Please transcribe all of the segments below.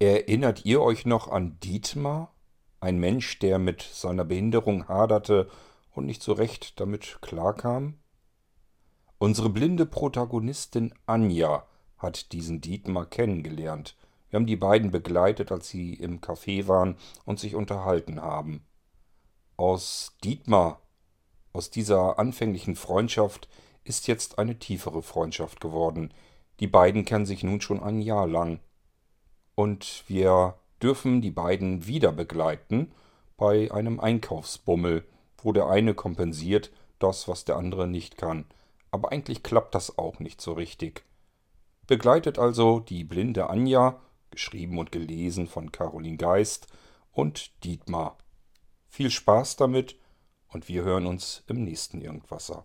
Erinnert ihr euch noch an Dietmar? Ein Mensch, der mit seiner Behinderung haderte und nicht so recht damit klarkam? Unsere blinde Protagonistin Anja hat diesen Dietmar kennengelernt. Wir haben die beiden begleitet, als sie im Café waren und sich unterhalten haben. Aus Dietmar, aus dieser anfänglichen Freundschaft, ist jetzt eine tiefere Freundschaft geworden. Die beiden kennen sich nun schon ein Jahr lang. Und wir dürfen die beiden wieder begleiten bei einem Einkaufsbummel, wo der eine kompensiert das, was der andere nicht kann. Aber eigentlich klappt das auch nicht so richtig. Begleitet also die blinde Anja, geschrieben und gelesen von Caroline Geist und Dietmar. Viel Spaß damit und wir hören uns im nächsten Irgendwasser.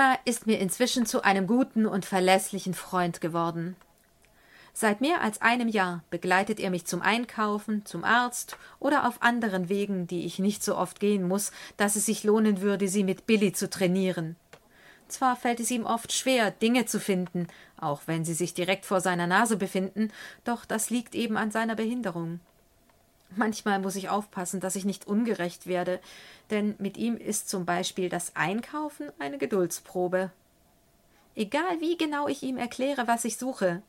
Dietmar ist mir inzwischen zu einem guten und verlässlichen Freund geworden. Seit mehr als einem Jahr begleitet er mich zum Einkaufen, zum Arzt oder auf anderen Wegen, die ich nicht so oft gehen muss, dass es sich lohnen würde, sie mit Billy zu trainieren. Zwar fällt es ihm oft schwer, Dinge zu finden, auch wenn sie sich direkt vor seiner Nase befinden, doch das liegt eben an seiner Behinderung. Manchmal muss ich aufpassen, dass ich nicht ungerecht werde, denn mit ihm ist zum Beispiel das Einkaufen eine Geduldsprobe. Egal wie genau ich ihm erkläre, was ich suche,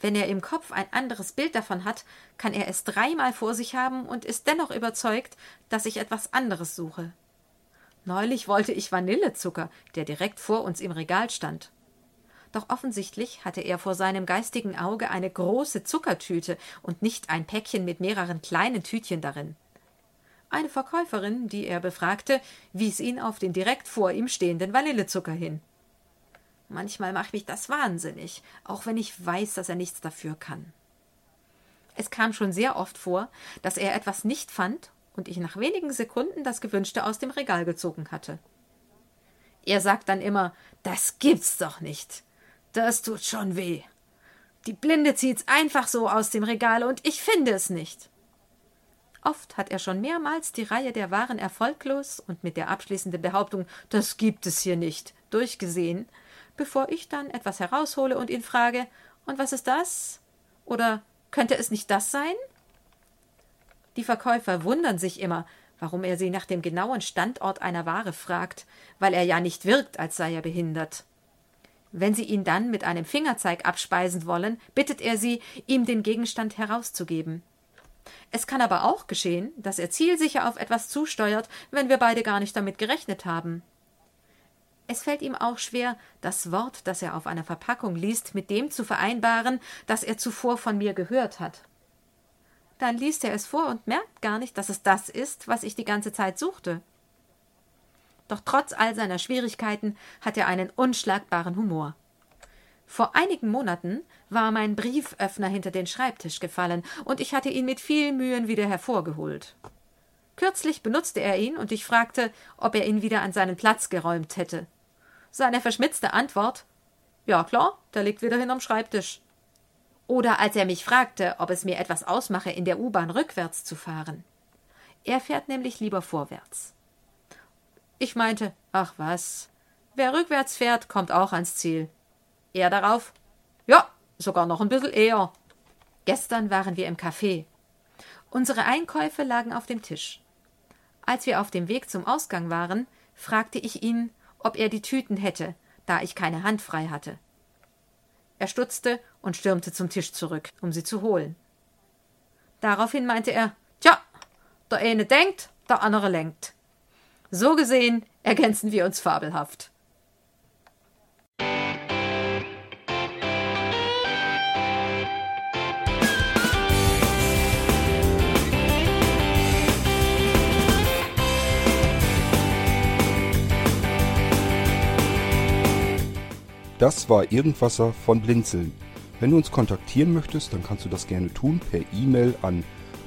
wenn er im Kopf ein anderes Bild davon hat, kann er es dreimal vor sich haben und ist dennoch überzeugt, dass ich etwas anderes suche. Neulich wollte ich Vanillezucker, der direkt vor uns im Regal stand. Doch offensichtlich hatte er vor seinem geistigen Auge eine große Zuckertüte und nicht ein Päckchen mit mehreren kleinen Tütchen darin. Eine Verkäuferin, die er befragte, wies ihn auf den direkt vor ihm stehenden Vanillezucker hin. Manchmal macht mich das wahnsinnig, auch wenn ich weiß, dass er nichts dafür kann. Es kam schon sehr oft vor, dass er etwas nicht fand und ich nach wenigen Sekunden das Gewünschte aus dem Regal gezogen hatte. Er sagt dann immer, das gibt's doch nicht. Das tut schon weh. Die Blinde zieht's einfach so aus dem Regal und ich finde es nicht. Oft hat er schon mehrmals die Reihe der Waren erfolglos und mit der abschließenden Behauptung, das gibt es hier nicht, durchgesehen, bevor ich dann etwas heraushole und ihn frage, und was ist das? Oder könnte es nicht das sein? Die Verkäufer wundern sich immer, warum er sie nach dem genauen Standort einer Ware fragt, weil er ja nicht wirkt, als sei er behindert. Wenn sie ihn dann mit einem Fingerzeig abspeisen wollen, bittet er sie, ihm den Gegenstand herauszugeben. Es kann aber auch geschehen, dass er zielsicher auf etwas zusteuert, wenn wir beide gar nicht damit gerechnet haben. Es fällt ihm auch schwer, das Wort, das er auf einer Verpackung liest, mit dem zu vereinbaren, das er zuvor von mir gehört hat. Dann liest er es vor und merkt gar nicht, dass es das ist, was ich die ganze Zeit suchte. Doch trotz all seiner Schwierigkeiten hat er einen unschlagbaren Humor. Vor einigen Monaten war mein Brieföffner hinter den Schreibtisch gefallen, und ich hatte ihn mit viel Mühen wieder hervorgeholt. Kürzlich benutzte er ihn, und ich fragte, ob er ihn wieder an seinen Platz geräumt hätte. Seine verschmitzte Antwort Ja klar, der liegt wieder hinterm Schreibtisch. Oder als er mich fragte, ob es mir etwas ausmache, in der U-Bahn rückwärts zu fahren. Er fährt nämlich lieber vorwärts. Ich meinte, ach was, wer rückwärts fährt, kommt auch ans Ziel. Er darauf, ja, sogar noch ein bisschen eher. Gestern waren wir im Café. Unsere Einkäufe lagen auf dem Tisch. Als wir auf dem Weg zum Ausgang waren, fragte ich ihn, ob er die Tüten hätte, da ich keine Hand frei hatte. Er stutzte und stürmte zum Tisch zurück, um sie zu holen. Daraufhin meinte er, Tja, der eine denkt, der andere lenkt. So gesehen ergänzen wir uns fabelhaft. Das war Irgendwasser von Blinzeln. Wenn du uns kontaktieren möchtest, dann kannst du das gerne tun per E-Mail an